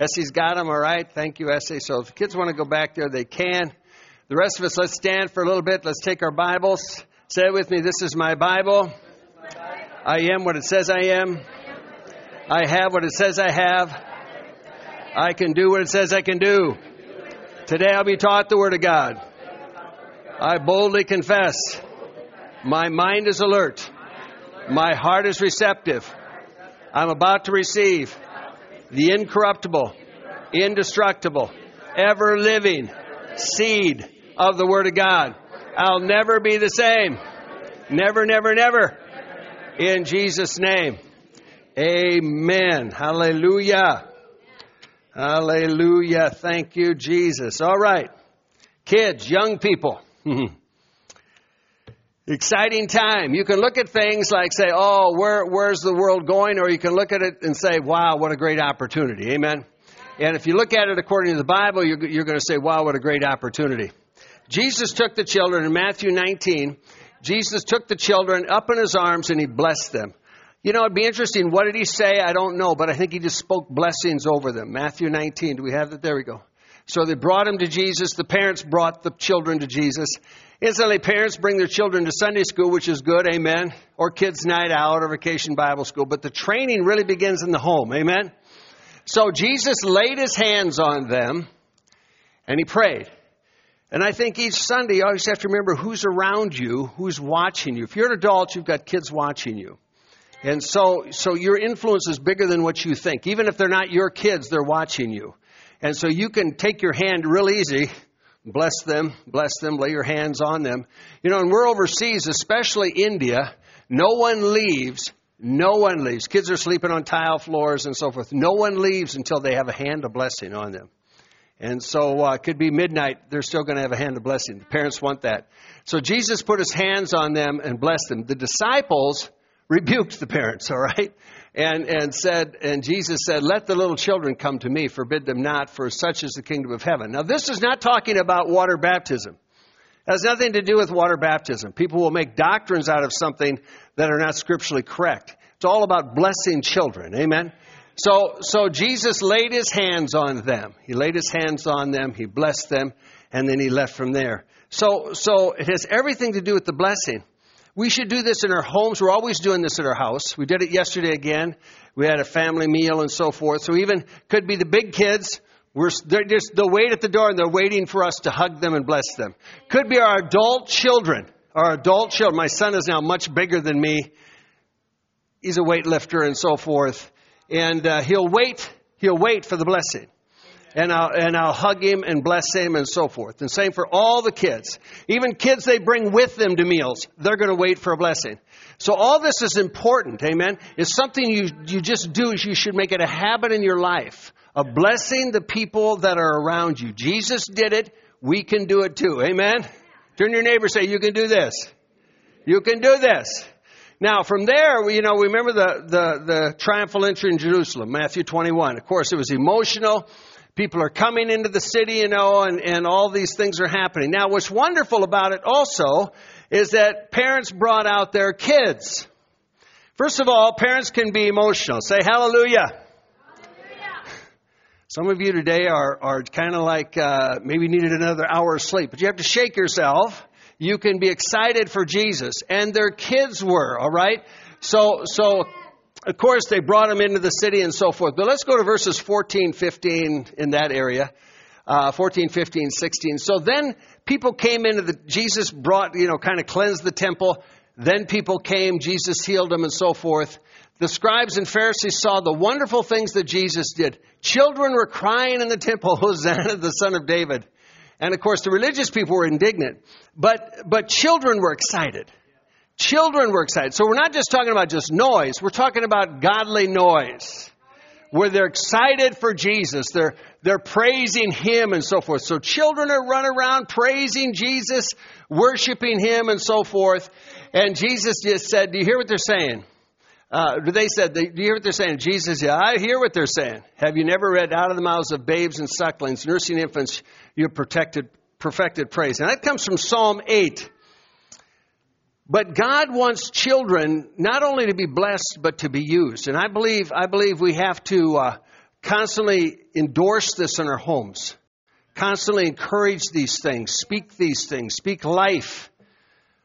Essie's got them, all right. Thank you, Essie. So if kids want to go back there, they can. The rest of us, let's stand for a little bit. Let's take our Bibles. Say it with me. This is my Bible. I am what it says I am. I have what it says I have. I can do what it says I can do. Today I'll be taught the Word of God. I boldly confess. My mind is alert. My heart is receptive. I'm about to receive the incorruptible, indestructible, ever living seed of the Word of God. I'll never be the same. Never, never, never. In Jesus' name. Amen. Hallelujah. Hallelujah. Thank you, Jesus. All right. Kids, young people. Exciting time. You can look at things like say, oh, where, where's the world going? Or you can look at it and say, wow, what a great opportunity. Amen. And if you look at it according to the Bible, you're, you're going to say, wow, what a great opportunity. Jesus took the children in Matthew 19. Jesus took the children up in his arms and he blessed them. You know, it'd be interesting. What did he say? I don't know, but I think he just spoke blessings over them. Matthew 19. Do we have that? There we go. So they brought him to Jesus. The parents brought the children to Jesus. Instantly, parents bring their children to Sunday school, which is good, amen, or kids' night out or vacation Bible school. But the training really begins in the home, amen. So Jesus laid his hands on them and he prayed. And I think each Sunday you always have to remember who's around you, who's watching you. If you're an adult, you've got kids watching you. And so, so your influence is bigger than what you think. Even if they're not your kids, they're watching you. And so you can take your hand real easy, bless them, bless them, lay your hands on them. You know, and we're overseas, especially India, no one leaves, no one leaves. Kids are sleeping on tile floors and so forth. No one leaves until they have a hand of blessing on them. And so uh, it could be midnight, they're still going to have a hand of blessing. The parents want that. So Jesus put his hands on them and blessed them. The disciples rebuked the parents, all right? And, and said, and Jesus said, let the little children come to me, forbid them not, for such is the kingdom of heaven. Now this is not talking about water baptism. It has nothing to do with water baptism. People will make doctrines out of something that are not scripturally correct. It's all about blessing children. Amen. So, so Jesus laid his hands on them. He laid his hands on them. He blessed them and then he left from there. So, so it has everything to do with the blessing. We should do this in our homes. We're always doing this at our house. We did it yesterday again. We had a family meal and so forth. So even could be the big kids. We're, they're just, they'll wait at the door and they're waiting for us to hug them and bless them. Could be our adult children. Our adult children. My son is now much bigger than me. He's a weightlifter and so forth. And uh, he'll wait. He'll wait for the blessing and I'll, and I'll hug him and bless him and so forth. And same for all the kids. Even kids they bring with them to meals, they're going to wait for a blessing. So all this is important, amen. It's something you, you just do you should make it a habit in your life of blessing the people that are around you. Jesus did it. We can do it too. Amen. Turn your neighbor say, you can do this. You can do this. Now, from there, you know, remember the, the, the triumphal entry in Jerusalem, Matthew 21. Of course, it was emotional. People are coming into the city, you know, and, and all these things are happening. Now, what's wonderful about it also is that parents brought out their kids. First of all, parents can be emotional. Say hallelujah. Some of you today are, are kind of like uh, maybe needed another hour of sleep, but you have to shake yourself. You can be excited for Jesus, and their kids were. All right. So so of course, they brought him into the city and so forth. But let's go to verses 14, 15 in that area. Uh, 14, 15, 16. So then people came into the, Jesus brought, you know, kind of cleansed the temple. Then people came, Jesus healed them and so forth. The scribes and Pharisees saw the wonderful things that Jesus did. Children were crying in the temple, Hosanna, the son of David. And of course, the religious people were indignant. But, but children were excited. Children were excited. So we're not just talking about just noise, we're talking about godly noise. Where they're excited for Jesus. They're, they're praising Him and so forth. So children are running around praising Jesus, worshiping Him and so forth. And Jesus just said, Do you hear what they're saying? Uh, they said, Do you hear what they're saying? Jesus, yeah, I hear what they're saying. Have you never read out of the mouths of babes and sucklings, nursing infants, you protected, perfected praise? And that comes from Psalm 8. But God wants children not only to be blessed, but to be used. And I believe, I believe we have to uh, constantly endorse this in our homes, constantly encourage these things, speak these things, speak life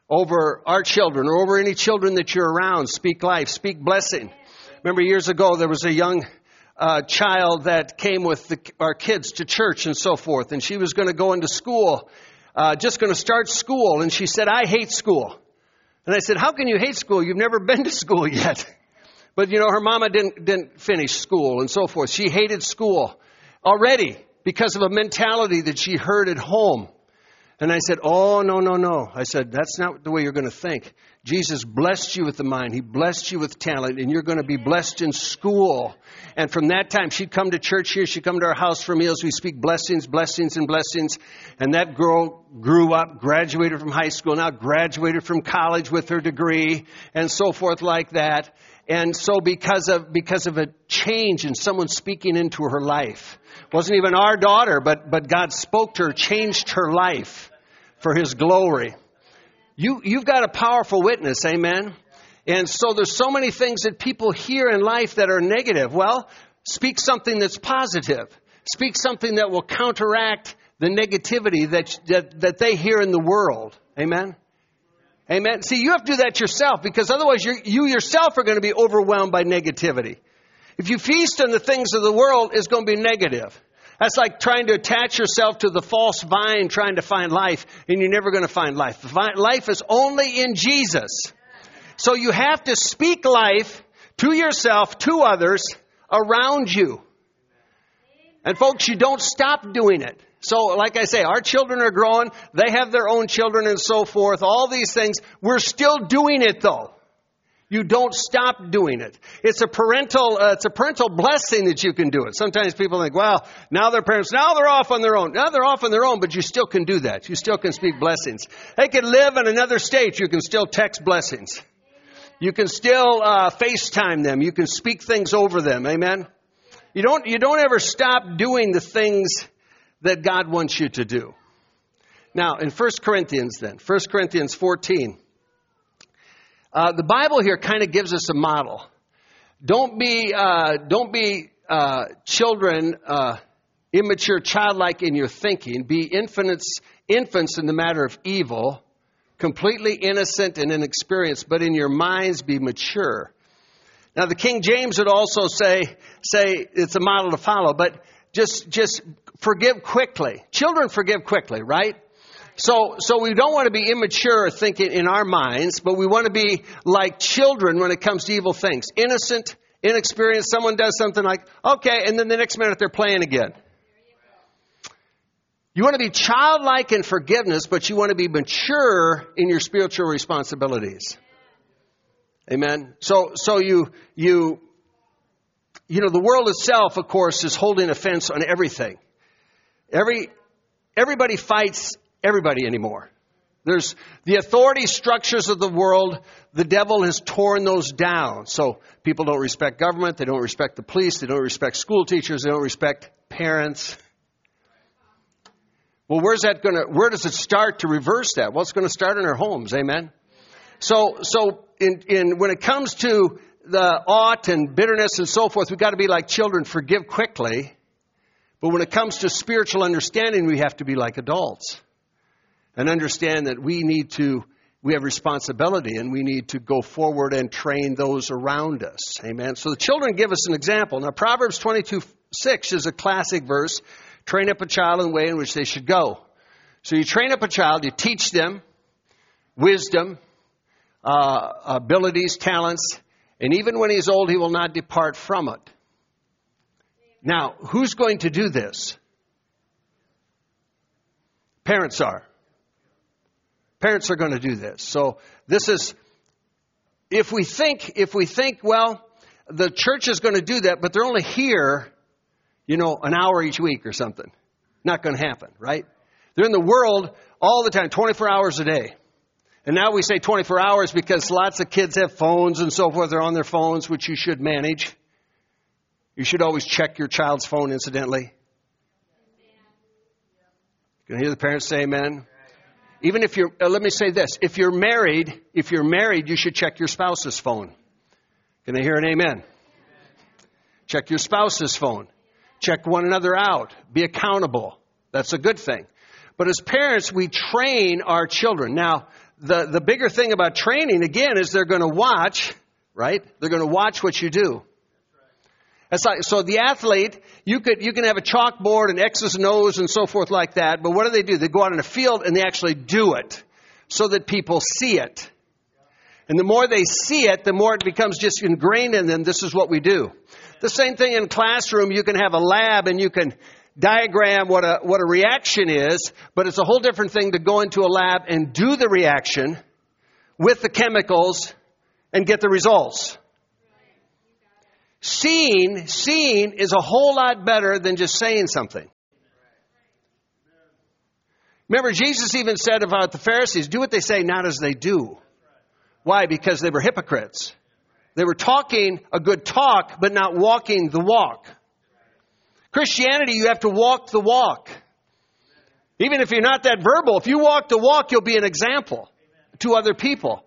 over our children or over any children that you're around. Speak life, speak blessing. Remember years ago, there was a young uh, child that came with the, our kids to church and so forth, and she was going to go into school, uh, just going to start school, and she said, I hate school. And I said, How can you hate school? You've never been to school yet. But you know, her mama didn't, didn't finish school and so forth. She hated school already because of a mentality that she heard at home. And I said, Oh, no, no, no. I said, That's not the way you're going to think. Jesus blessed you with the mind. He blessed you with talent, and you're going to be blessed in school. And from that time, she'd come to church here. She'd come to our house for meals. We speak blessings, blessings, and blessings. And that girl grew up, graduated from high school, now graduated from college with her degree, and so forth like that. And so because of, because of a change in someone speaking into her life, wasn't even our daughter, but, but God spoke to her, changed her life for His glory. You, you've got a powerful witness, amen? And so there's so many things that people hear in life that are negative. Well, speak something that's positive. Speak something that will counteract the negativity that, that, that they hear in the world. Amen? Amen. See, you have to do that yourself because otherwise you yourself are going to be overwhelmed by negativity. If you feast on the things of the world, it's going to be negative. That's like trying to attach yourself to the false vine, trying to find life, and you're never going to find life. Life is only in Jesus. So you have to speak life to yourself, to others around you. And folks, you don't stop doing it. So, like I say, our children are growing. They have their own children and so forth. All these things. We're still doing it though. You don't stop doing it. It's a parental, uh, it's a parental blessing that you can do it. Sometimes people think, well, now they're parents, now they're off on their own. Now they're off on their own, but you still can do that. You still can speak blessings. They can live in another state. You can still text blessings. You can still uh, FaceTime them. You can speak things over them. Amen. You don't, you don't ever stop doing the things that God wants you to do. Now, in 1 Corinthians, then, 1 Corinthians 14, uh, the Bible here kind of gives us a model. Don't be, uh, don't be uh, children, uh, immature, childlike in your thinking. Be infants, infants in the matter of evil, completely innocent and inexperienced, but in your minds be mature. Now, the King James would also say, say it's a model to follow, but just, just forgive quickly. Children forgive quickly, right? So, so we don't want to be immature thinking in our minds, but we want to be like children when it comes to evil things. Innocent, inexperienced. Someone does something like, okay, and then the next minute they're playing again. You want to be childlike in forgiveness, but you want to be mature in your spiritual responsibilities. Amen. So, so you, you, you know, the world itself, of course, is holding offense on everything. Every, everybody fights everybody anymore. There's the authority structures of the world, the devil has torn those down. So people don't respect government, they don't respect the police, they don't respect school teachers, they don't respect parents. Well, where's that going to, where does it start to reverse that? Well, it's going to start in our homes, amen? So, so in, in, when it comes to the ought and bitterness and so forth, we've got to be like children, forgive quickly. But when it comes to spiritual understanding, we have to be like adults and understand that we need to we have responsibility and we need to go forward and train those around us. Amen. So the children give us an example. Now Proverbs 22 6 is a classic verse. Train up a child in the way in which they should go. So you train up a child, you teach them wisdom, uh, abilities, talents, and even when he's old, he will not depart from it. Now, who's going to do this? Parents are. Parents are going to do this. So this is, if we think, if we think, well, the church is going to do that, but they're only here, you know, an hour each week or something. Not going to happen, right? They're in the world all the time, 24 hours a day. And now we say 24 hours because lots of kids have phones and so forth. They're on their phones, which you should manage. You should always check your child's phone, incidentally. You can hear the parents say amen. Even if you're, uh, let me say this. If you're married, if you're married, you should check your spouse's phone. Can I hear an amen? Check your spouse's phone. Check one another out. Be accountable. That's a good thing. But as parents, we train our children. Now, the, the bigger thing about training, again, is they're going to watch, right? They're going to watch what you do. Like, so the athlete, you could, you can have a chalkboard and X's and O's and so forth like that, but what do they do? They go out in a field and they actually do it so that people see it. And the more they see it, the more it becomes just ingrained in them. This is what we do. The same thing in classroom. You can have a lab and you can diagram what a, what a reaction is, but it's a whole different thing to go into a lab and do the reaction with the chemicals and get the results. Seeing, seeing is a whole lot better than just saying something. Remember, Jesus even said about the Pharisees, do what they say, not as they do. Why? Because they were hypocrites. They were talking a good talk, but not walking the walk. Christianity, you have to walk the walk. Even if you're not that verbal, if you walk the walk, you'll be an example to other people.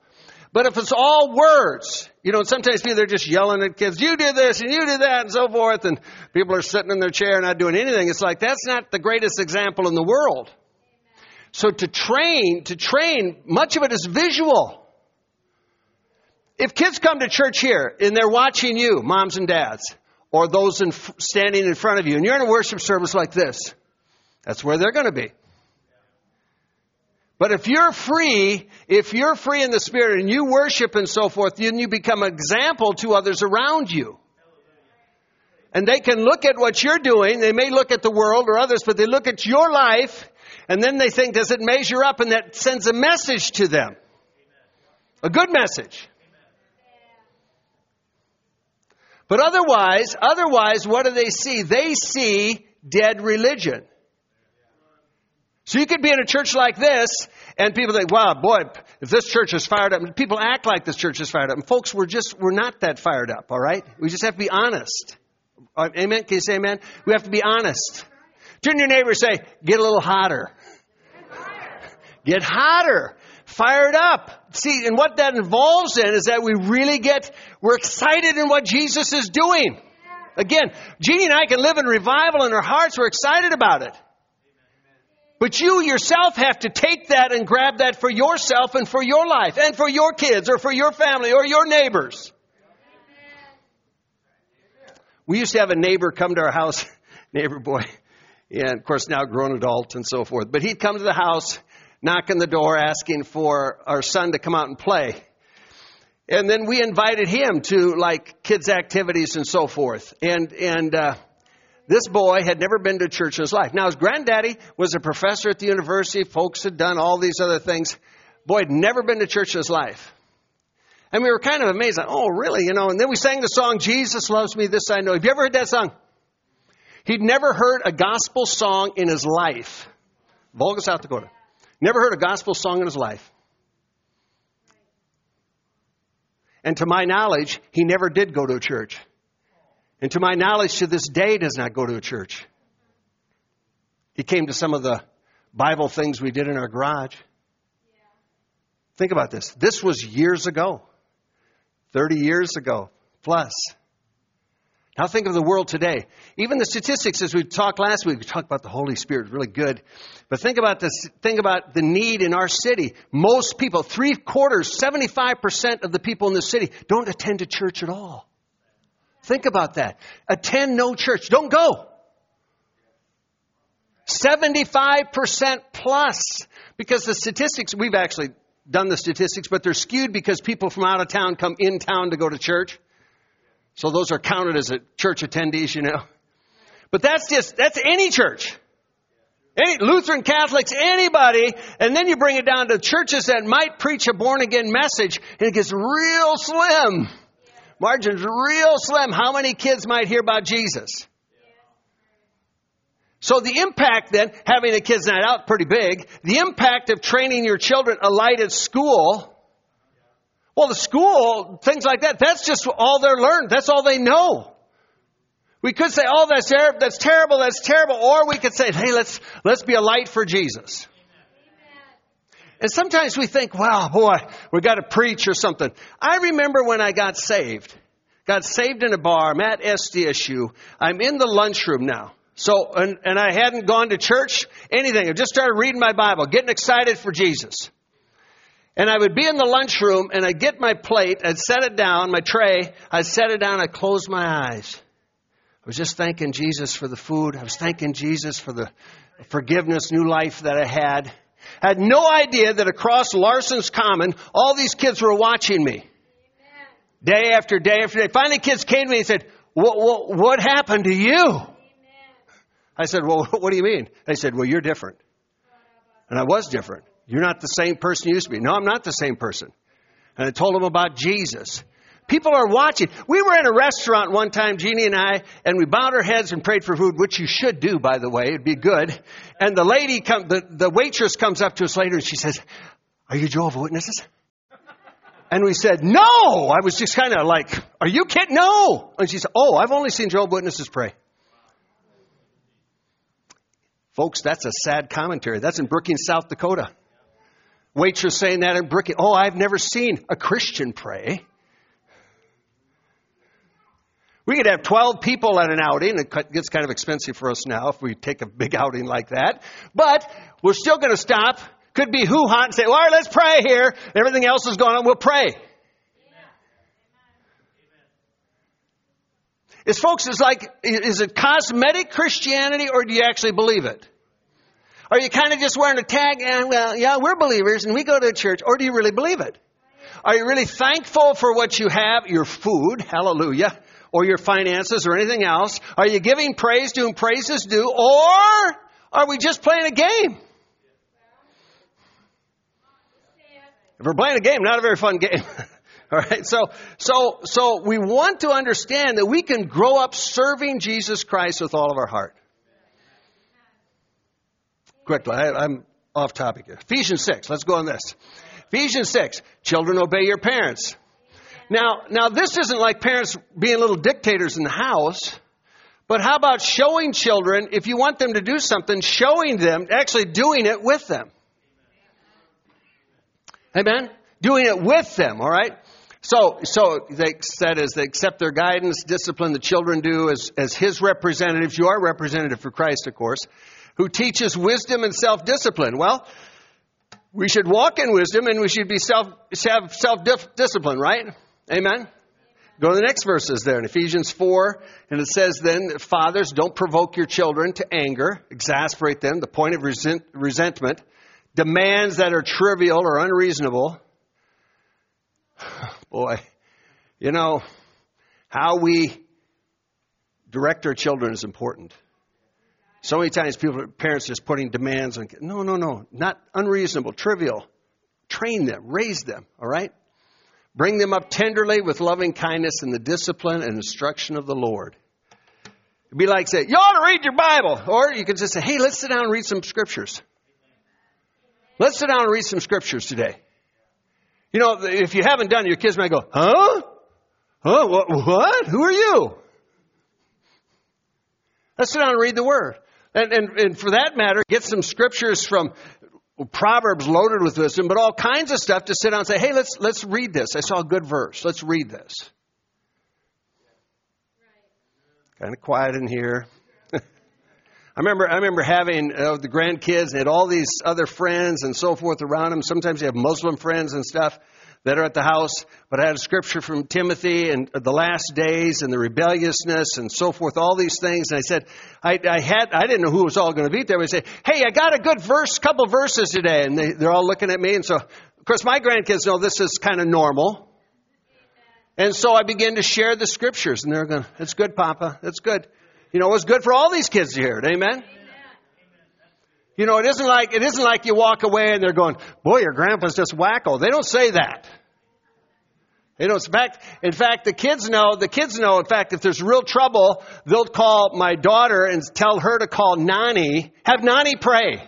But if it's all words, you know, sometimes people are just yelling at kids, you did this and you did that and so forth, and people are sitting in their chair not doing anything. It's like, that's not the greatest example in the world. So to train, to train, much of it is visual. If kids come to church here and they're watching you, moms and dads, or those in, standing in front of you, and you're in a worship service like this, that's where they're going to be. But if you're free, if you're free in the Spirit and you worship and so forth, then you become an example to others around you. And they can look at what you're doing. They may look at the world or others, but they look at your life and then they think, does it measure up? And that sends a message to them. A good message. But otherwise, otherwise, what do they see? They see dead religion. You could be in a church like this, and people think, wow, boy, if this church is fired up, people act like this church is fired up. And folks, we're just, we're not that fired up, all right? We just have to be honest. Uh, amen? Can you say amen? We have to be honest. Turn to your neighbor and say, get a little hotter. Get hotter. Fired up. See, and what that involves then is that we really get, we're excited in what Jesus is doing. Again, Jeannie and I can live in revival in our hearts. We're excited about it. But you yourself have to take that and grab that for yourself and for your life and for your kids or for your family or your neighbors. We used to have a neighbor come to our house, neighbor boy, and of course now grown adult and so forth. But he'd come to the house, knock on the door, asking for our son to come out and play. And then we invited him to like kids activities and so forth. And, and, uh, this boy had never been to church in his life. Now, his granddaddy was a professor at the university. Folks had done all these other things. Boy had never been to church in his life. And we were kind of amazed. Like, oh, really? You know, and then we sang the song, Jesus Loves Me, This I Know. Have you ever heard that song? He'd never heard a gospel song in his life. Volga, South Dakota. Never heard a gospel song in his life. And to my knowledge, he never did go to a church. And to my knowledge, to this day, does not go to a church. He came to some of the Bible things we did in our garage. Think about this. This was years ago, 30 years ago plus. Now think of the world today. Even the statistics, as we talked last week, we talked about the Holy Spirit, really good. But think about this. Think about the need in our city. Most people, three quarters, 75% of the people in the city don't attend a church at all. Think about that. Attend no church. Don't go. 75% plus. Because the statistics, we've actually done the statistics, but they're skewed because people from out of town come in town to go to church. So those are counted as church attendees, you know. But that's just, that's any church. Any Lutheran Catholics, anybody, and then you bring it down to churches that might preach a born again message, and it gets real slim. Margins real slim. How many kids might hear about Jesus? So the impact then, having a kids night out, pretty big. The impact of training your children a light at school. Well, the school, things like that, that's just all they're learned. That's all they know. We could say, oh, that's, that's terrible, that's terrible. Or we could say, hey, let's, let's be a light for Jesus. And sometimes we think, wow, boy, we got to preach or something. I remember when I got saved. Got saved in a bar. I'm at SDSU. I'm in the lunchroom now. So, and, and I hadn't gone to church, anything. I just started reading my Bible, getting excited for Jesus. And I would be in the lunchroom and I'd get my plate, I'd set it down, my tray, I'd set it down, I'd close my eyes. I was just thanking Jesus for the food. I was thanking Jesus for the forgiveness, new life that I had. Had no idea that across Larson Commons, all these kids were watching me. Day after day after day. Finally, kids came to me and said, what, what, what happened to you? I said, well, what do you mean? They said, well, you're different. And I was different. You're not the same person you used to be. No, I'm not the same person. And I told them about Jesus. People are watching. We were in a restaurant one time, Jeannie and I, and we bowed our heads and prayed for food, which you should do, by the way. It'd be good. And the lady, come, the, the waitress comes up to us later and she says, are you Jehovah Witnesses? And we said, no! I was just kind of like, are you kidding? No! And she said, oh, I've only seen Jehovah Witnesses pray. Folks, that's a sad commentary. That's in Brookings, South Dakota. Waitress saying that in Brookings. Oh, I've never seen a Christian pray. We could have 12 people at an outing. It gets kind of expensive for us now if we take a big outing like that. But we're still going to stop. Could be hoo ha and say, all right, let's pray here. Everything else is going on. We'll pray. Is folks, is like, is it cosmetic Christianity or do you actually believe it? Are you kind of just wearing a tag and, well, yeah, we're believers and we go to church, or do you really believe it? Are you really thankful for what you have, your food, hallelujah, or your finances or anything else? Are you giving praise to whom praise is due, or are we just playing a game? If we're playing a game, not a very fun game. All right. So, so, so we want to understand that we can grow up serving Jesus Christ with all of our heart. Quickly, I, am off topic here. Ephesians 6. Let's go on this. Ephesians 6. Children obey your parents. Now, now this isn't like parents being little dictators in the house. But how about showing children, if you want them to do something, showing them, actually doing it with them? Amen? Doing it with them, all right? So, so they said as they accept their guidance, discipline the children do as, as his representatives. You are representative for Christ, of course, who teaches wisdom and self-discipline. Well, we should walk in wisdom and we should be self, have self-discipline, right? Amen? Go to the next verses there in Ephesians 4, and it says then, fathers, don't provoke your children to anger, exasperate them, the point of resent, resentment, demands that are trivial or unreasonable Boy, you know, how we direct our children is important. So many times people, parents just putting demands on, no, no, no, not unreasonable, trivial. Train them, raise them, all right? Bring them up tenderly with loving kindness in the discipline and instruction of the Lord. It'd be like say, you ought to read your Bible. Or you could just say, hey, let's sit down and read some scriptures. Let's sit down and read some scriptures today. You know, if you haven't done it, your kids might go, huh? Huh? What? what? Who are you? Let's sit down and read the Word. And, and, and for that matter, get some scriptures from Proverbs loaded with wisdom, but all kinds of stuff to sit down and say, hey, let's, let's read this. I saw a good verse. Let's read this. Kind of quiet in here. I remember, I remember having uh, the grandkids and had all these other friends and so forth around them. Sometimes you have Muslim friends and stuff that are at the house, but I had a scripture from Timothy and the last days and the rebelliousness and so forth, all these things. And I said, I, I had, I didn't know who was all going to be there. But I said, hey, I got a good verse, couple verses today. And they, they're all looking at me. And so, of course, my grandkids know this is kind of normal. And so I began to share the scriptures and they're going, that's good, Papa. That's good. You know, it was good for all these kids to hear it. Amen? You know, it isn't like, it isn't like you walk away and they're going, boy, your grandpa's just wacko. They don't say that. They don't, in fact, in fact, the kids know, the kids know, in fact, if there's real trouble, they'll call my daughter and tell her to call Nani, have Nani pray.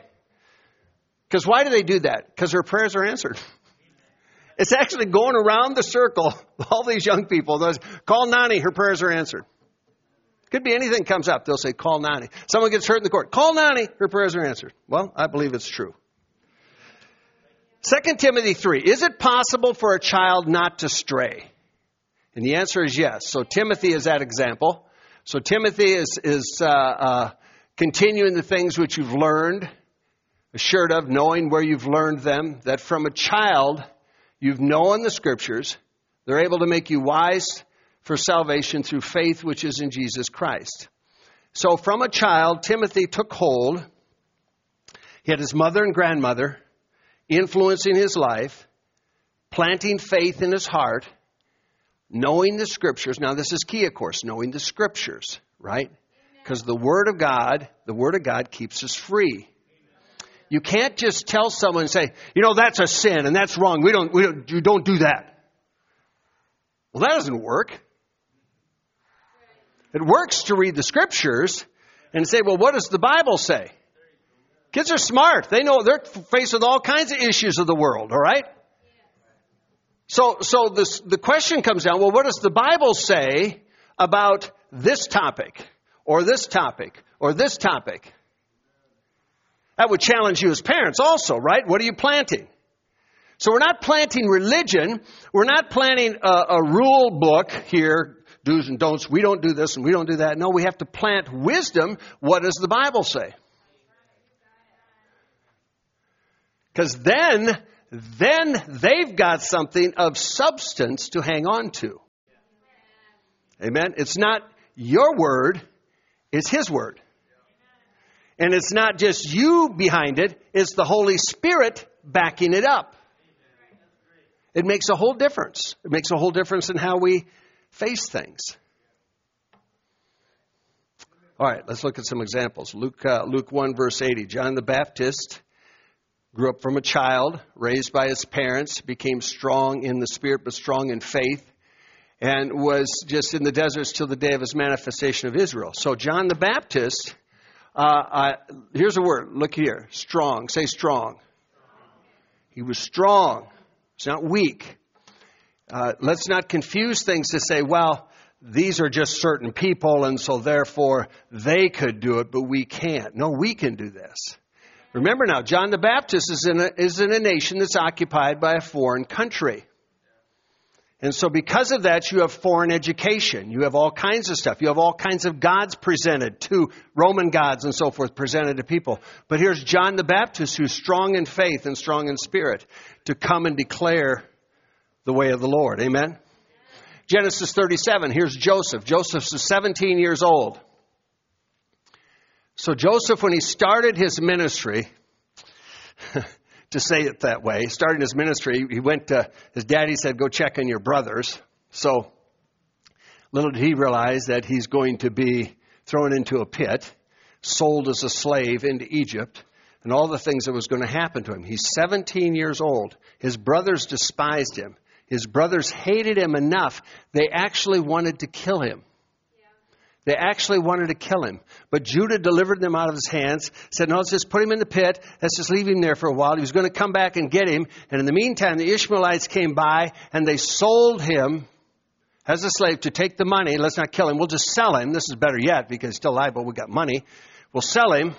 Because why do they do that? Because her prayers are answered. It's actually going around the circle, all these young people, those, call Nani, her prayers are answered. Could be anything comes up. They'll say, call Nani. Someone gets hurt in the court. Call Nani. Her prayers are answered. Well, I believe it's true. 2 Timothy 3. Is it possible for a child not to stray? And the answer is yes. So Timothy is that example. So Timothy is, is uh, uh, continuing the things which you've learned, assured of, knowing where you've learned them, that from a child you've known the scriptures. They're able to make you wise for salvation through faith which is in Jesus Christ. So from a child, Timothy took hold. He had his mother and grandmother influencing his life, planting faith in his heart, knowing the scriptures. Now, this is key, of course, knowing the scriptures, right? Because the Word of God, the Word of God keeps us free. You can't just tell someone and say, you know, that's a sin and that's wrong. We don't, we don't, you don't do that. Well, that doesn't work. It works to read the scriptures and say, well, what does the Bible say? Kids are smart. They know they're faced with all kinds of issues of the world, all right? So, so this, the question comes down, well, what does the Bible say about this topic, or this topic, or this topic? That would challenge you as parents also, right? What are you planting? So we're not planting religion. We're not planting a, a rule book here do's and don'ts. We don't do this and we don't do that. No, we have to plant wisdom. What does the Bible say? Because then, then they've got something of substance to hang on to. Amen. It's not your word, it's His word. And it's not just you behind it, it's the Holy Spirit backing it up. It makes a whole difference. It makes a whole difference in how we face things. All right, let's look at some examples. Luke, uh, Luke 1, verse 80. John the Baptist grew up from a child, raised by his parents, became strong in the spirit, but strong in faith, and was just in the deserts till the day of his manifestation of Israel. So, John the Baptist, uh, here's a word. Look here. Strong. Say strong. He was strong. He's not weak. Uh, let's not confuse things to say, well, these are just certain people, and so therefore they could do it, but we can't. No, we can do this. Remember now, John the Baptist is in a, is in a nation that's occupied by a foreign country. And so, because of that, you have foreign education. You have all kinds of stuff. You have all kinds of gods presented to Roman gods and so forth presented to people. But here's John the Baptist who's strong in faith and strong in spirit to come and declare the way of the Lord. Amen? Genesis 37, here's Joseph. Joseph's 17 years old. So Joseph, when he started his ministry, to say it that way, starting his ministry, he went to, his daddy said, go check on your brothers. So little did he realize that he's going to be thrown into a pit, sold as a slave into Egypt, and all the things that was going to happen to him. He's 17 years old. His brothers despised him. His brothers hated him enough, they actually wanted to kill him. They actually wanted to kill him. But Judah delivered them out of his hands, said, No, let's just put him in the pit. Let's just leave him there for a while. He was going to come back and get him. And in the meantime, the Ishmaelites came by and they sold him as a slave to take the money. Let's not kill him. We'll just sell him. This is better yet because he's still alive, but we got money. We'll sell him.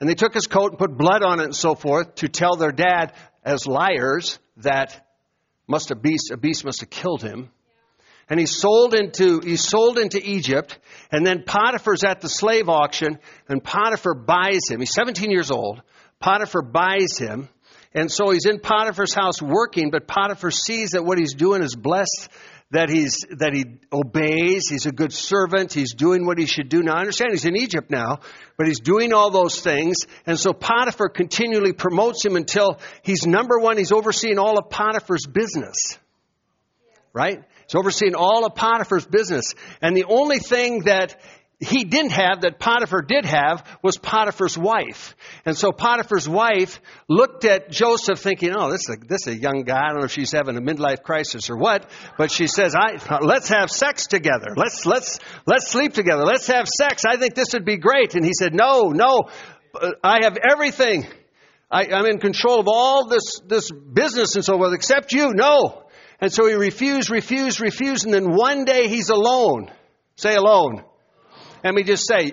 And they took his coat and put blood on it and so forth to tell their dad as liars that must have beast, a beast must have killed him. And he's sold into, he's sold into Egypt. And then Potiphar's at the slave auction and Potiphar buys him. He's 17 years old. Potiphar buys him. And so he's in Potiphar's house working, but Potiphar sees that what he's doing is blessed that he's that he obeys he's a good servant he's doing what he should do now i understand he's in egypt now but he's doing all those things and so potiphar continually promotes him until he's number one he's overseeing all of potiphar's business right he's overseeing all of potiphar's business and the only thing that he didn't have that Potiphar did have was Potiphar's wife. And so Potiphar's wife looked at Joseph thinking, oh, this is a, this is a young guy. I don't know if she's having a midlife crisis or what, but she says, I, let's have sex together. Let's, let's, let's sleep together. Let's have sex. I think this would be great. And he said, no, no, I have everything. I, I'm in control of all this, this business and so forth except you. No. And so he refused, refused, refused. And then one day he's alone. Say alone. Let me just say,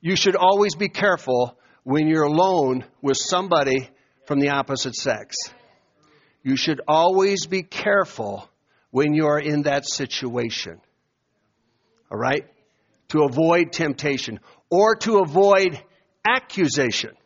you should always be careful when you're alone with somebody from the opposite sex. You should always be careful when you're in that situation. All right? To avoid temptation or to avoid accusation.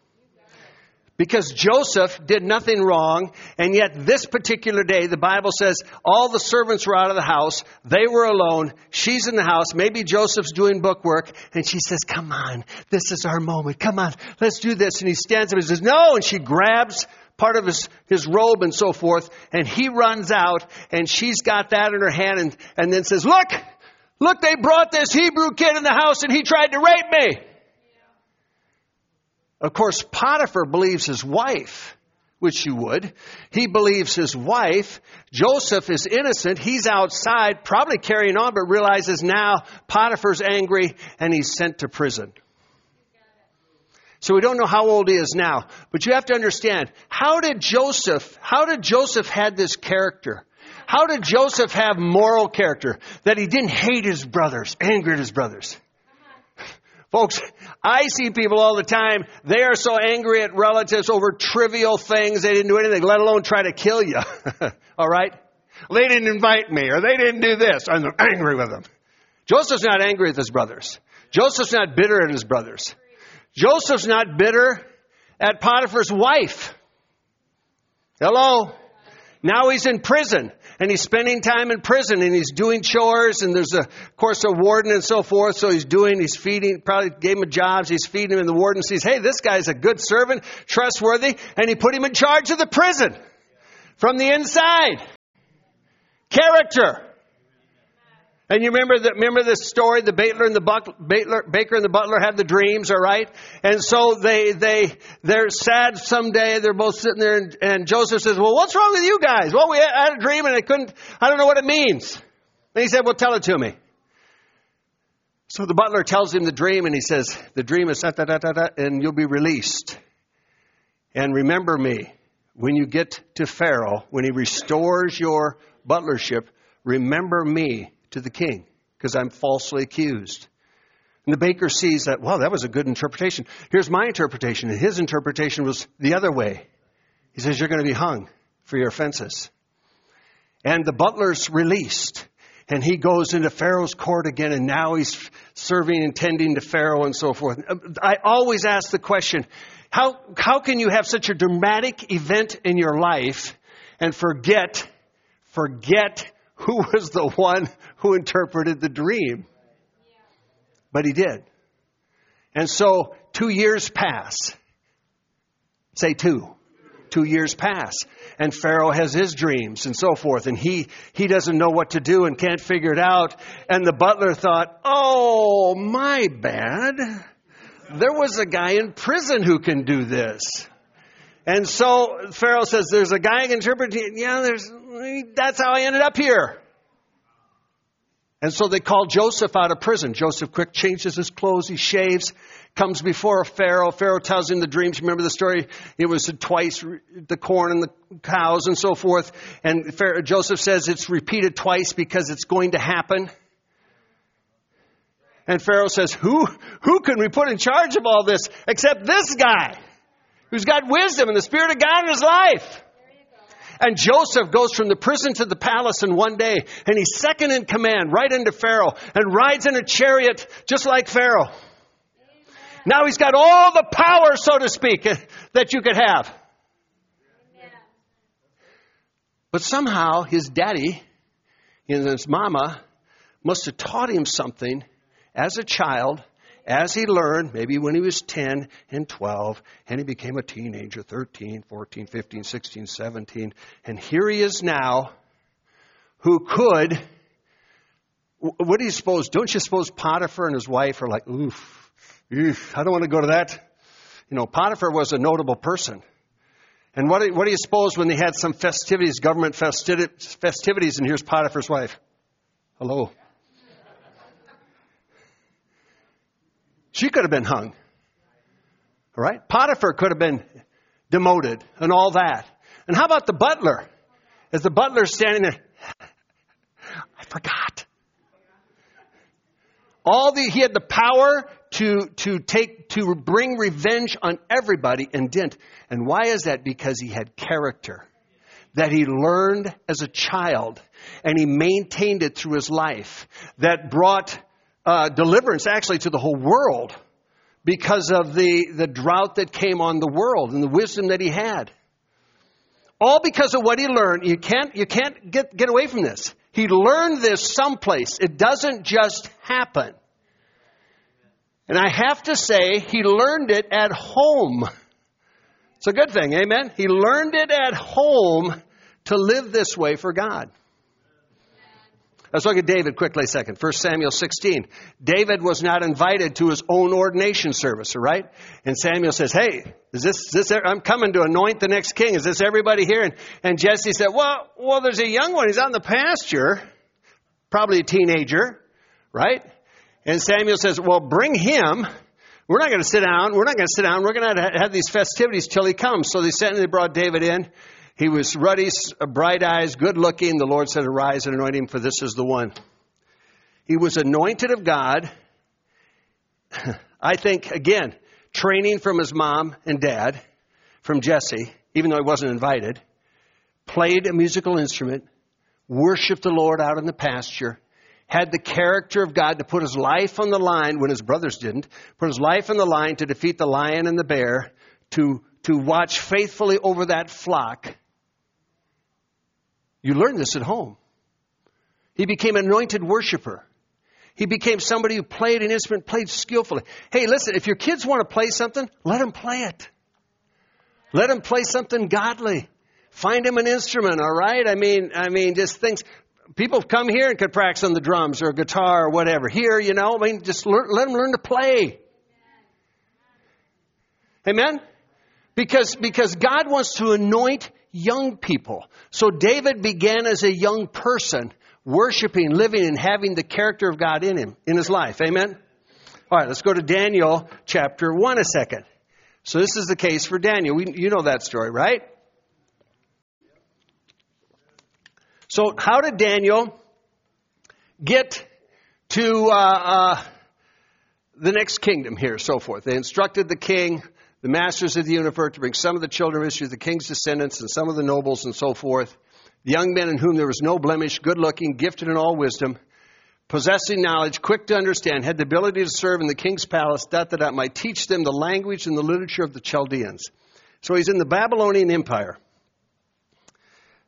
Because Joseph did nothing wrong, and yet this particular day, the Bible says all the servants were out of the house. They were alone. She's in the house. Maybe Joseph's doing book work, and she says, Come on, this is our moment. Come on, let's do this. And he stands up and says, No. And she grabs part of his, his robe and so forth, and he runs out, and she's got that in her hand, and, and then says, Look, look, they brought this Hebrew kid in the house, and he tried to rape me. Of course, Potiphar believes his wife, which you would. He believes his wife. Joseph is innocent. He's outside, probably carrying on, but realizes now Potiphar's angry and he's sent to prison. So we don't know how old he is now, but you have to understand, how did Joseph, how did Joseph had this character? How did Joseph have moral character? That he didn't hate his brothers, angered his brothers. Folks, I see people all the time, they are so angry at relatives over trivial things, they didn't do anything, let alone try to kill you. all right? They didn't invite me, or they didn't do this. I'm angry with them. Joseph's not angry at his brothers. Joseph's not bitter at his brothers. Joseph's not bitter at Potiphar's wife. Hello? Now he's in prison and he's spending time in prison and he's doing chores and there's a, of course, a warden and so forth. So he's doing, he's feeding, probably gave him jobs. He's feeding him and the warden sees, hey, this guy's a good servant, trustworthy, and he put him in charge of the prison from the inside. Character. And you remember the, remember the story, the baker and the butler, baker and the butler had the dreams, all right? And so they, they, they're sad someday, they're both sitting there and, and Joseph says, well, what's wrong with you guys? Well, we had a dream and I couldn't, I don't know what it means. And he said, well, tell it to me. So the butler tells him the dream and he says, the dream is da da da da, and you'll be released. And remember me, when you get to Pharaoh, when he restores your butlership, remember me to the king because I'm falsely accused. And the baker sees that, well, that was a good interpretation. Here's my interpretation. And his interpretation was the other way. He says, You're going to be hung for your offenses. And the butler's released. And he goes into Pharaoh's court again, and now he's serving and tending to Pharaoh and so forth. I always ask the question how, how can you have such a dramatic event in your life and forget, forget who was the one who interpreted the dream. But he did. And so two years pass. Say two. Two years pass. And Pharaoh has his dreams and so forth. And he, he doesn't know what to do and can't figure it out. And the butler thought, oh, my bad. There was a guy in prison who can do this. And so Pharaoh says, there's a guy can interpret. Yeah, there's, that's how I ended up here. And so they call Joseph out of prison. Joseph quick changes his clothes, he shaves, comes before Pharaoh. Pharaoh tells him the dreams. Remember the story? It was twice the corn and the cows and so forth. And Pharaoh, Joseph says it's repeated twice because it's going to happen. And Pharaoh says, who, who can we put in charge of all this except this guy who's got wisdom and the Spirit of God in his life? And Joseph goes from the prison to the palace in one day, and he's second in command, right into Pharaoh, and rides in a chariot just like Pharaoh. Now he's got all the power, so to speak, that you could have. But somehow his daddy and his mama must have taught him something as a child as he learned, maybe when he was 10 and 12, and he became a teenager, 13, 14, 15, 16, 17, and here he is now, who could what do you suppose? Don't you suppose Potiphar and his wife are like, oof, oof, I don't want to go to that. You know, Potiphar was a notable person. And what do, what do you suppose when they had some festivities, government festivities, and here's Potiphar's wife? Hello. She could have been hung. All right? Potiphar could have been demoted and all that. And how about the butler? As the butler's standing there, I forgot. All the, he had the power to, to take, to bring revenge on everybody and didn't. And why is that? Because he had character that he learned as a child and he maintained it through his life that brought uh, deliverance actually to the whole world because of the, the drought that came on the world and the wisdom that he had. All because of what he learned. You can't, you can't get, get away from this. He learned this someplace. It doesn't just happen. And I have to say, he learned it at home. It's a good thing, amen? He learned it at home to live this way for God. Let's look at David quickly a second. 1 Samuel 16. David was not invited to his own ordination service, right? And Samuel says, Hey, is this, is this, I'm coming to anoint the next king. Is this everybody here? And, and Jesse said, Well, well, there's a young one. He's out in the pasture, probably a teenager, right? And Samuel says, Well, bring him. We're not going to sit down. We're not going to sit down. We're going to have these festivities till he comes. So they sent and they brought David in. He was ruddy, uh, bright eyes, good looking. The Lord said, Arise and anoint him, for this is the one. He was anointed of God. I think, again, training from his mom and dad, from Jesse, even though he wasn't invited, played a musical instrument, worshiped the Lord out in the pasture, had the character of God to put his life on the line when his brothers didn't, put his life on the line to defeat the lion and the bear, to, to watch faithfully over that flock you learn this at home. He became an anointed worshiper. He became somebody who played an instrument, played skillfully. Hey, listen, if your kids want to play something, let them play it. Let them play something godly. Find them an instrument, all right? I mean, I mean, just things. People come here and could practice on the drums or guitar or whatever. Here, you know, I mean, just learn, let them learn to play. Amen? Because, because God wants to anoint young people. So David began as a young person, worshiping, living, and having the character of God in him, in his life. Amen? All right, let's go to Daniel chapter 1 a second. So this is the case for Daniel. We, you know that story, right? So, how did Daniel get to uh, uh, the next kingdom here, so forth? They instructed the king the masters of the universe to bring some of the children of Israel, the king's descendants, and some of the nobles, and so forth. The young men in whom there was no blemish, good looking, gifted in all wisdom, possessing knowledge, quick to understand, had the ability to serve in the king's palace, that that I might teach them the language and the literature of the Chaldeans. So he's in the Babylonian Empire.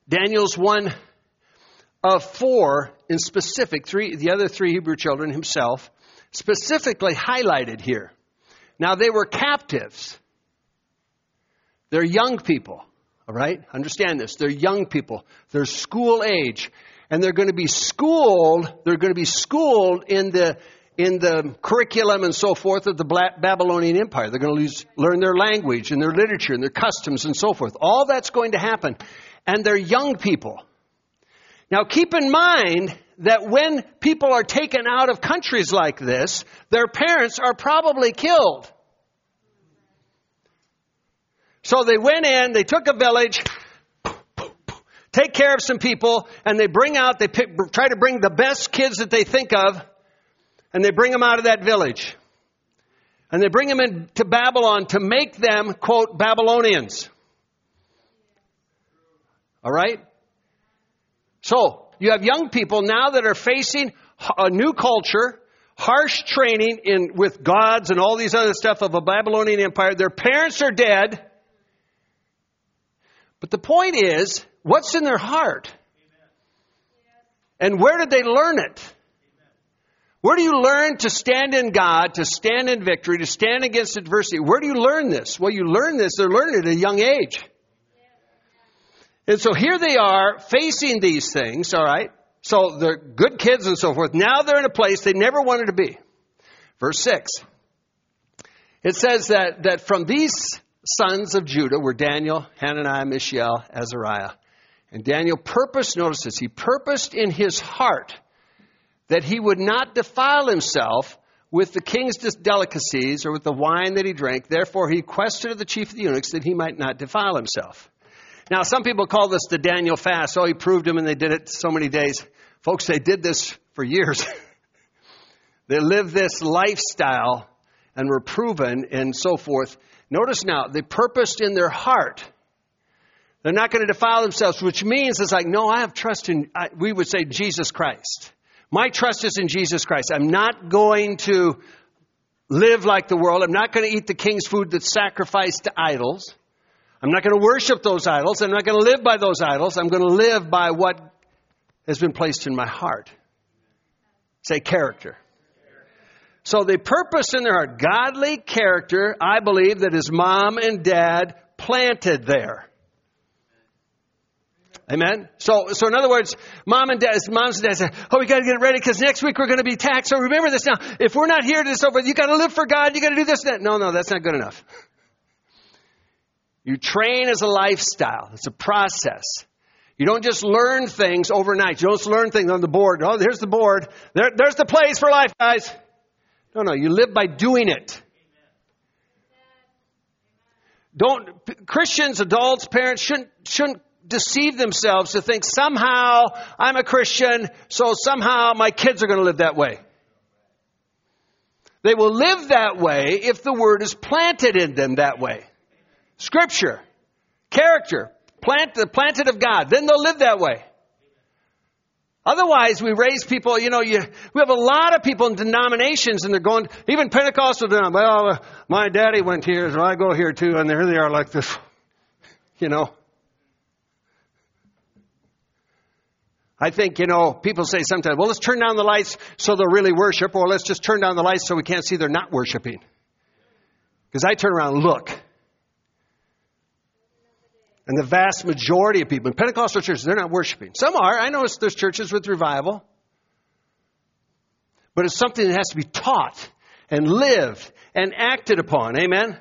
Daniel's one of four in specific, three, the other three Hebrew children himself, specifically highlighted here. Now they were captives. They're young people, all right? Understand this. They're young people. They're school age. And they're going to be schooled, they're going to be schooled in the in the curriculum and so forth of the Babylonian Empire. They're going to lose, learn their language and their literature and their customs and so forth. All that's going to happen. And they're young people. Now keep in mind that when people are taken out of countries like this, their parents are probably killed. So they went in, they took a village, take care of some people, and they bring out, they pick, try to bring the best kids that they think of, and they bring them out of that village. And they bring them into Babylon to make them, quote, Babylonians. All right? So, you have young people now that are facing a new culture, harsh training in, with gods and all these other stuff of a Babylonian empire. Their parents are dead. But the point is, what's in their heart? And where did they learn it? Where do you learn to stand in God, to stand in victory, to stand against adversity? Where do you learn this? Well, you learn this, they're learning it at a young age. And so here they are facing these things, all right? So they're good kids and so forth. Now they're in a place they never wanted to be. Verse 6. It says that, that from these sons of Judah were Daniel, Hananiah, Mishael, Azariah. And Daniel purposed, notice this, he purposed in his heart that he would not defile himself with the king's delicacies or with the wine that he drank. Therefore, he questioned the chief of the eunuchs that he might not defile himself. Now, some people call this the Daniel fast. Oh, he proved him and they did it so many days. Folks, they did this for years. they lived this lifestyle and were proven and so forth. Notice now, they purposed in their heart. They're not going to defile themselves, which means it's like, no, I have trust in, I, we would say, Jesus Christ. My trust is in Jesus Christ. I'm not going to live like the world. I'm not going to eat the king's food that's sacrificed to idols. I'm not going to worship those idols. I'm not going to live by those idols. I'm going to live by what has been placed in my heart. Say character. So they purpose in their heart godly character, I believe, that his mom and dad planted there. Amen. So, so in other words, mom and dad, moms and dads say, "Oh, we got to get ready because next week we're going to be taxed." So remember this now. If we're not here to this over, you got to live for God. You got to do this and that. No, no, that's not good enough. You train as a lifestyle. It's a process. You don't just learn things overnight. You don't just learn things on the board. Oh, there's the board. There, there's the place for life, guys. No, no. You live by doing it. Don't Christians, adults, parents shouldn't shouldn't deceive themselves to think somehow I'm a Christian, so somehow my kids are going to live that way. They will live that way if the word is planted in them that way. Scripture, character, plant, the planted of God. Then they'll live that way. Otherwise, we raise people, you know, you, we have a lot of people in denominations and they're going, even Pentecostal denominations, well, uh, my daddy went here, so I go here too, and here they are like this, you know. I think, you know, people say sometimes, well, let's turn down the lights so they'll really worship, or let's just turn down the lights so we can't see they're not worshiping. Because I turn around and look. And the vast majority of people in Pentecostal churches, they're not worshiping. Some are. I know there's churches with revival. But it's something that has to be taught and lived and acted upon. Amen?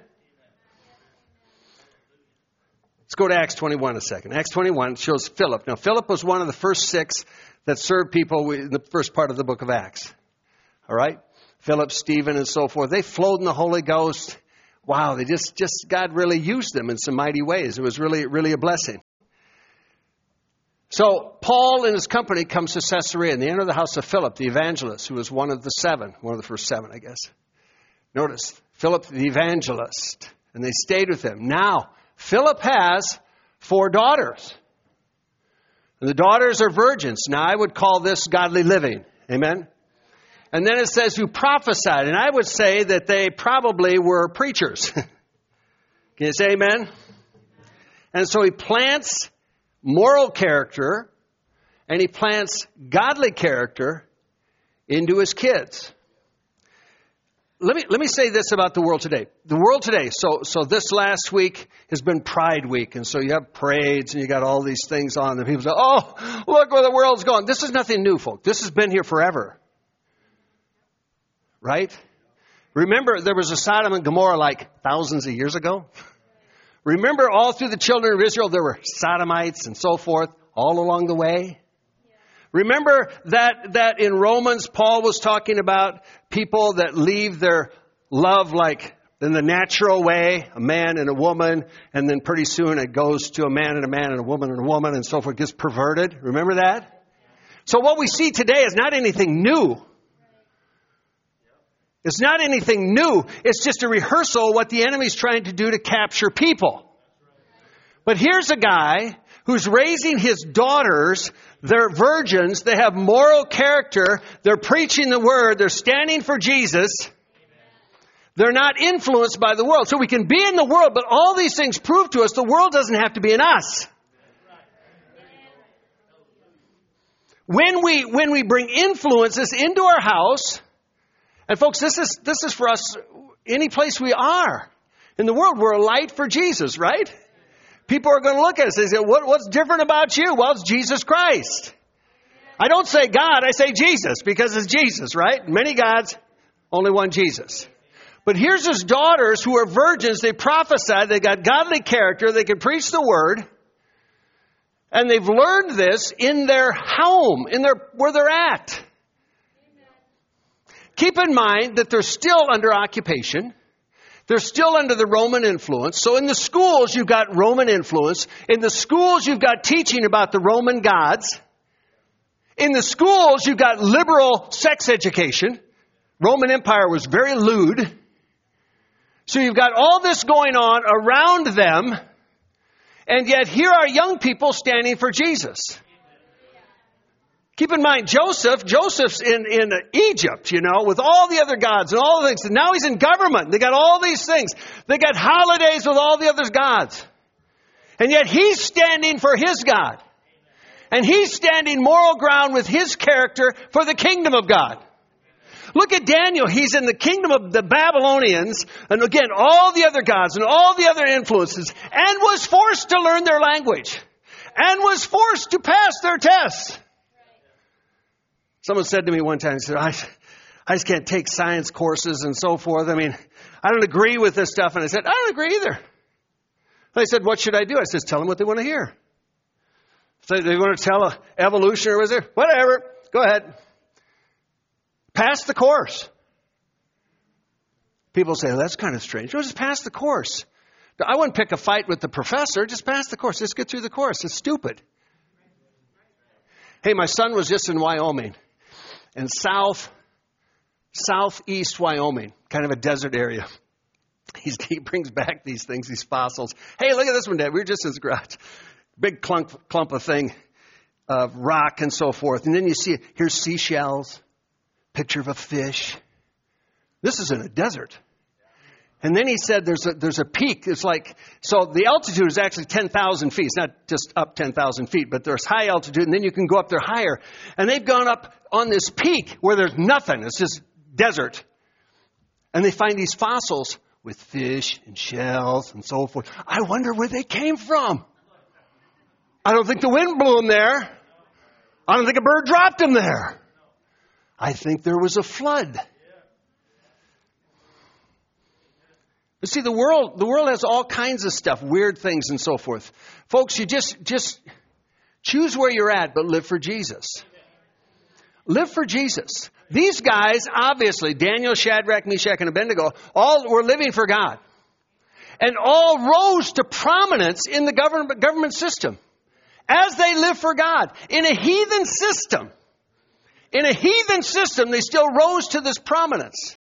Let's go to Acts 21 a second. Acts 21 shows Philip. Now, Philip was one of the first six that served people in the first part of the book of Acts. All right? Philip, Stephen, and so forth. They flowed in the Holy Ghost wow, they just, just, God really used them in some mighty ways. It was really, really a blessing. So Paul and his company comes to Caesarea and they enter the house of Philip, the evangelist, who was one of the seven, one of the first seven, I guess. Notice, Philip the evangelist. And they stayed with him. Now, Philip has four daughters. And the daughters are virgins. Now, I would call this godly living. Amen? And then it says who prophesied. And I would say that they probably were preachers. Can you say amen? And so he plants moral character and he plants godly character into his kids. Let me, let me say this about the world today. The world today, so, so this last week has been Pride Week, and so you have parades and you got all these things on, and people say, oh, look where the world's going. This is nothing new, folks. This has been here forever right? Remember, there was a Sodom and Gomorrah like thousands of years ago? Remember, all through the children of Israel, there were Sodomites and so forth all along the way? Remember that, that in Romans, Paul was talking about people that leave their love like in the natural way, a man and a woman, and then pretty soon it goes to a man and a man and a woman and a woman and so forth, gets perverted. Remember that? So what we see today is not anything new. It's not anything new. It's just a rehearsal of what the enemy's trying to do to capture people. But here's a guy who's raising his daughters. They're virgins. They have moral character. They're preaching the word. They're standing for Jesus. They're not influenced by the world. So we can be in the world, but all these things prove to us the world doesn't have to be in us. When we, when we bring influences into our house, and folks, this is, this is for us any place we are. In the world, we're a light for Jesus, right? People are going to look at us and say, what, what's different about you? Well, it's Jesus Christ. I don't say God, I say Jesus because it's Jesus, right? Many gods, only one Jesus. But here's his daughters who are virgins. They prophesy. They got godly character. They can preach the word. And they've learned this in their home, in their, where they're at. Keep in mind that they're still under occupation. They're still under the Roman influence. So in the schools, you've got Roman influence. In the schools, you've got teaching about the Roman gods. In the schools, you've got liberal sex education. Roman Empire was very lewd. So you've got all this going on around them, and yet here are young people standing for Jesus. Keep in mind, Joseph, Joseph's in, in Egypt, you know, with all the other gods and all the things. And now he's in government. They got all these things. They got holidays with all the other gods. And yet he's standing for his God. And he's standing moral ground with his character for the kingdom of God. Look at Daniel. He's in the kingdom of the Babylonians, and again, all the other gods and all the other influences, and was forced to learn their language, and was forced to pass their tests. Someone said to me one time, he said, I, I just can't take science courses and so forth. I mean, I don't agree with this stuff. And I said, I don't agree either. They said, what should I do? I said, tell them what they want to hear. So they want to tell a evolution or was there? Whatever. Go ahead. Pass the course. People say, well, that's kind of strange. Well, just pass the course. I wouldn't pick a fight with the professor. Just pass the course. Just get through the course. It's stupid. Hey, my son was just in Wyoming, in south, southeast Wyoming, kind of a desert area. He's, he brings back these things, these fossils. Hey, look at this one, Dad. We were just in his garage. Big clump, clump of thing, of rock and so forth. And then you see, here's seashells picture of a fish. This is in a desert. And then he said there's a, there's a peak. It's like, so the altitude is actually 10,000 feet. It's not just up 10,000 feet, but there's high altitude and then you can go up there higher. And they've gone up on this peak where there's nothing. It's just desert. And they find these fossils with fish and shells and so forth. I wonder where they came from. I don't think the wind blew them there. I don't think a bird dropped them there. I think there was a flood. But see, the world, the world has all kinds of stuff, weird things and so forth. Folks, you just, just choose where you're at, but live for Jesus. Live for Jesus. These guys, obviously, Daniel, Shadrach, Meshach, and Abednego, all were living for God. And all rose to prominence in the government, government system as they lived for God in a heathen system. In a heathen system, they still rose to this prominence.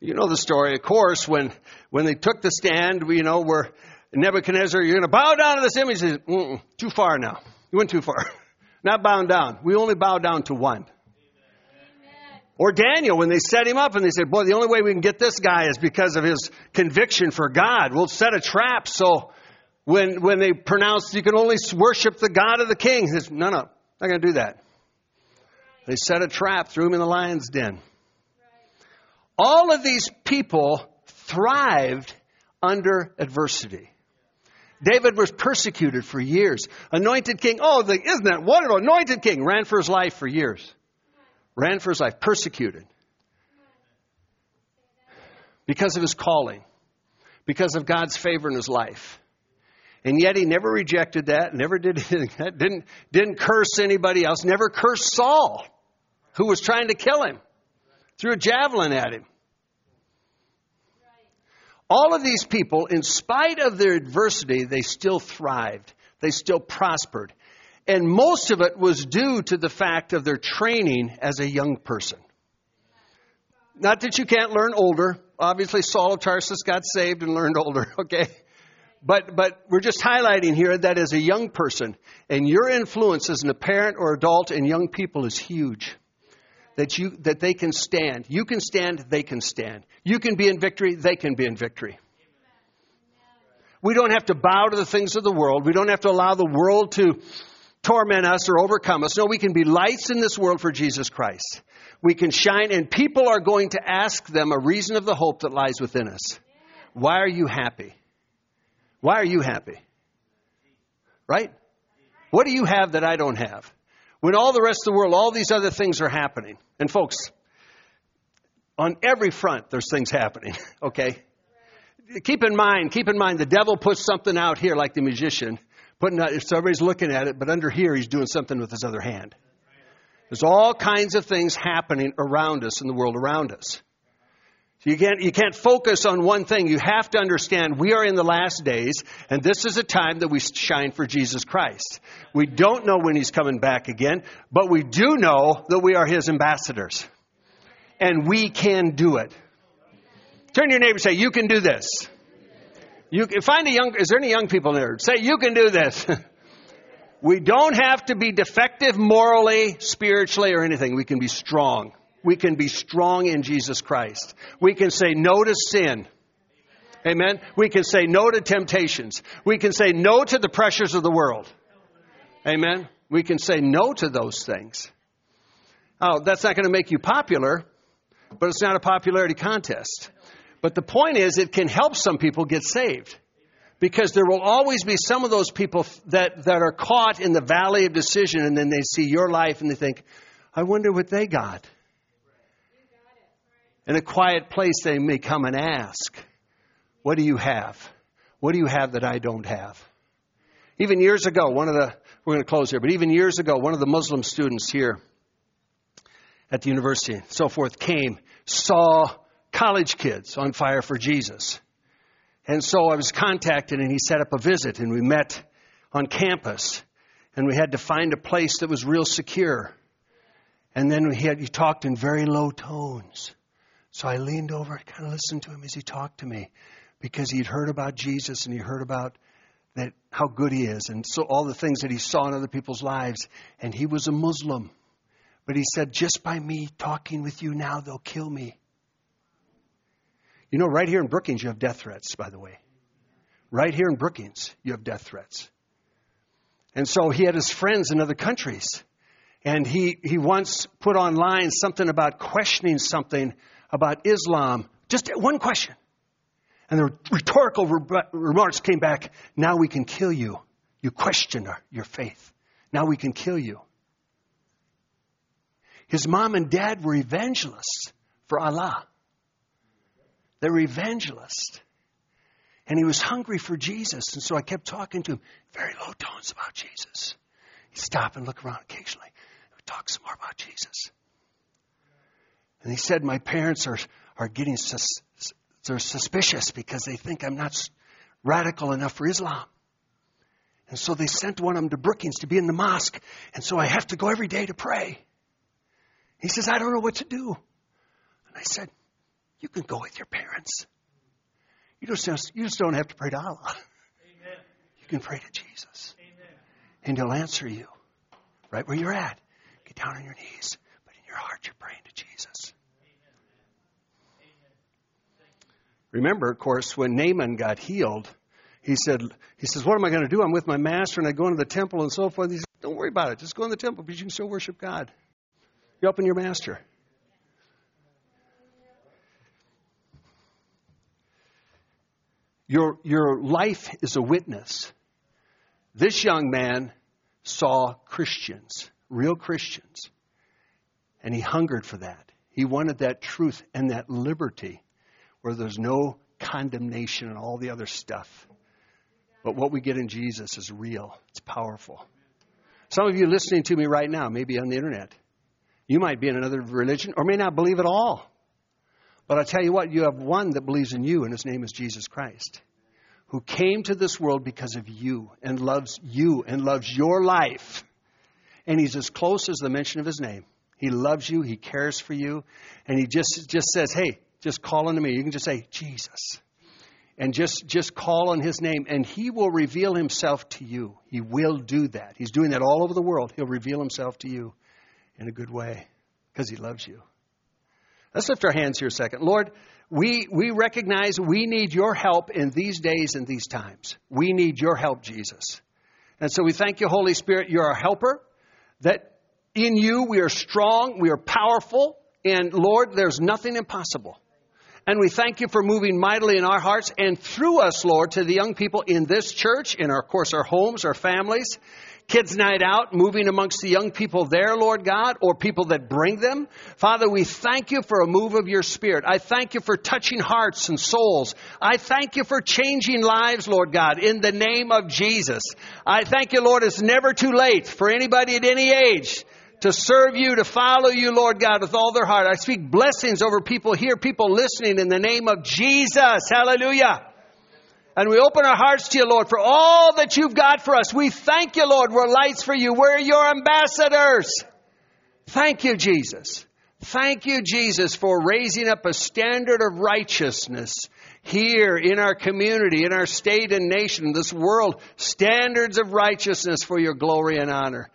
You know the story, of course, when, when they took the stand, you know, where Nebuchadnezzar, you're going to bow down to this image. Said, too far now. You went too far. Not bowing down. We only bow down to one. Amen. Or Daniel, when they set him up and they said, boy, the only way we can get this guy is because of his conviction for God. We'll set a trap so when, when they pronounce you can only worship the God of the king, he says, no, no, I'm not going to do that. They set a trap, threw him in the lion's den. All of these people thrived under adversity. David was persecuted for years. Anointed king, oh, the, isn't that wonderful? Anointed king ran for his life for years. Ran for his life, persecuted. Because of his calling, because of God's favor in his life. And yet he never rejected that, never did anything, didn't, didn't curse anybody else, never cursed Saul who was trying to kill him, threw a javelin at him. All of these people, in spite of their adversity, they still thrived. They still prospered. And most of it was due to the fact of their training as a young person. Not that you can't learn older. Obviously, Saul of Tarsus got saved and learned older, okay? But, but we're just highlighting here that as a young person, and your influence as an parent or adult and young people is huge that you that they can stand. You can stand, they can stand. You can be in victory, they can be in victory. We don't have to bow to the things of the world. We don't have to allow the world to torment us or overcome us. No, we can be lights in this world for Jesus Christ. We can shine, and people are going to ask them a reason of the hope that lies within us. Why are you happy? Why are you happy? Right? What do you have that I don't have? When all the rest of the world, all these other things are happening. And folks, on every front, there's things happening, okay? Keep in mind, keep in mind, the devil puts something out here like the magician, putting out, so everybody's looking at it, but under here, he's doing something with his other hand. There's all kinds of things happening around us in the world around us. You can't, you can't focus on one thing. You have to understand we are in the last days, and this is a time that we shine for Jesus Christ. We don't know when He's coming back again, but we do know that we are His ambassadors. And we can do it. Turn to your neighbor and say, You can do this. You can, find a young, is there any young people there? Say, You can do this. we don't have to be defective morally, spiritually, or anything. We can be strong we can be strong in Jesus Christ. We can say no to sin. Amen. We can say no to temptations. We can say no to the pressures of the world. Amen. We can say no to those things. Oh, that's not going to make you popular, but it's not a popularity contest. But the point is, it can help some people get saved. Because there will always be some of those people that, that are caught in the valley of decision and then they see your life and they think, I wonder what they got. In a quiet place, they may come and ask, What do you have? What do you have that I don't have? Even years ago, one of the, we're going to close here, but even years ago, one of the Muslim students here at the university and so forth came, saw college kids on fire for Jesus. And so I was contacted and he set up a visit and we met on campus and we had to find a place that was real secure. And then had, he talked in very low tones. So I leaned over and kind of listened to him as he talked to me because he'd heard about Jesus and he heard about that how good he is and so all the things that he saw in other people's lives and he was a Muslim. But he said just by me talking with you now they'll kill me. You know right here in Brookings you have death threats by the way. Right here in Brookings you have death threats. And so he had his friends in other countries. And he, he once put online something about questioning something about Islam, just one question. And the rhetorical remarks came back now we can kill you. You question your faith. Now we can kill you. His mom and dad were evangelists for Allah. They were evangelists. And he was hungry for Jesus. And so I kept talking to him, very low tones about Jesus. He'd stop and look around occasionally. We'd talk some more about Jesus. And he said, My parents are, are getting sus- they're suspicious because they think I'm not radical enough for Islam. And so they sent one of them to Brookings to be in the mosque. And so I have to go every day to pray. He says, I don't know what to do. And I said, You can go with your parents. You just, you just don't have to pray to Allah. Amen. You can pray to Jesus. Amen. And He'll answer you right where you're at. Get down on your knees. But in your heart, you're praying to Jesus. Remember, of course, when Naaman got healed, he said, he says, what am I going to do? I'm with my master and I go into the temple and so forth. He said, don't worry about it. Just go in the temple because you can still worship God. You're up in your master. Your, your life is a witness. This young man saw Christians, real Christians, and he hungered for that. He wanted that truth and that liberty where there's no condemnation and all the other stuff. But what we get in Jesus is real, it's powerful. Some of you listening to me right now, maybe on the internet, you might be in another religion or may not believe at all. But I tell you what, you have one that believes in you, and his name is Jesus Christ, who came to this world because of you and loves you and loves your life. And he's as close as the mention of his name. He loves you, he cares for you, and he just, just says, Hey, just call unto me. You can just say, Jesus. And just, just call on his name, and he will reveal himself to you. He will do that. He's doing that all over the world. He'll reveal himself to you in a good way because he loves you. Let's lift our hands here a second. Lord, we, we recognize we need your help in these days and these times. We need your help, Jesus. And so we thank you, Holy Spirit. You're our helper, that in you we are strong, we are powerful, and Lord, there's nothing impossible. And we thank you for moving mightily in our hearts and through us, Lord, to the young people in this church, in our, of course, our homes, our families. Kids Night Out, moving amongst the young people there, Lord God, or people that bring them. Father, we thank you for a move of your Spirit. I thank you for touching hearts and souls. I thank you for changing lives, Lord God, in the name of Jesus. I thank you, Lord, it's never too late for anybody at any age to serve you, to follow you, Lord God, with all their heart. I speak blessings over people here, people listening in the name of Jesus. Hallelujah. And we open our hearts to you, Lord, for all that you've got for us. We thank you, Lord. We're lights for you. We're your ambassadors. Thank you, Jesus. Thank you, Jesus, for raising up a standard of righteousness here in our community, in our state and nation, this world, standards of righteousness for your glory and honor.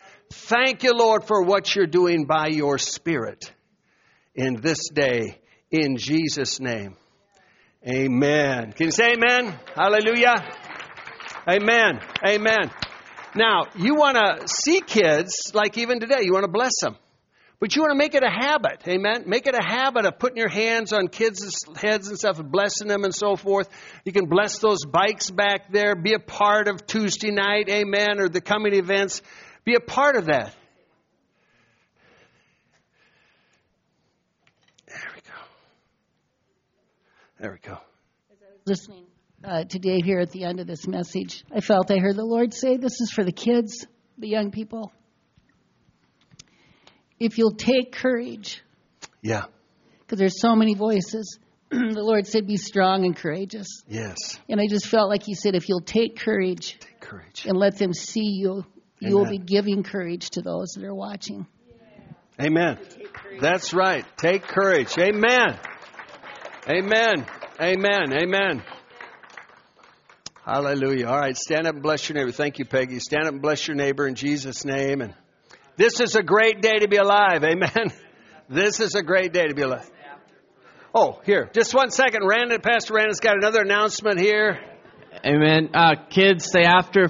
Thank you, Lord, for what you're doing by your Spirit in this day, in Jesus' name. Amen. Can you say amen? Hallelujah. Amen. Amen. Now, you want to see kids, like even today, you want to bless them. But you want to make it a habit. Amen. Make it a habit of putting your hands on kids' heads and stuff and blessing them and so forth. You can bless those bikes back there. Be a part of Tuesday night. Amen. Or the coming events. Be a part of that. There we go. There we go. listening uh, to Dave here at the end of this message, I felt I heard the Lord say, This is for the kids, the young people. If you'll take courage, Yeah. because there's so many voices, the Lord said, Be strong and courageous. Yes. And I just felt like He said, If you'll take courage Take courage. and let them see you, you will be giving courage to those that are watching. Amen. That's right. Take courage. Amen. Amen. Amen. Amen. Hallelujah. All right, stand up and bless your neighbor. Thank you, Peggy. Stand up and bless your neighbor in Jesus' name. And this is a great day to be alive. Amen. This is a great day to be alive. Oh, here, just one second. Randall, Pastor Randall's got another announcement here. Amen. Uh, kids, stay after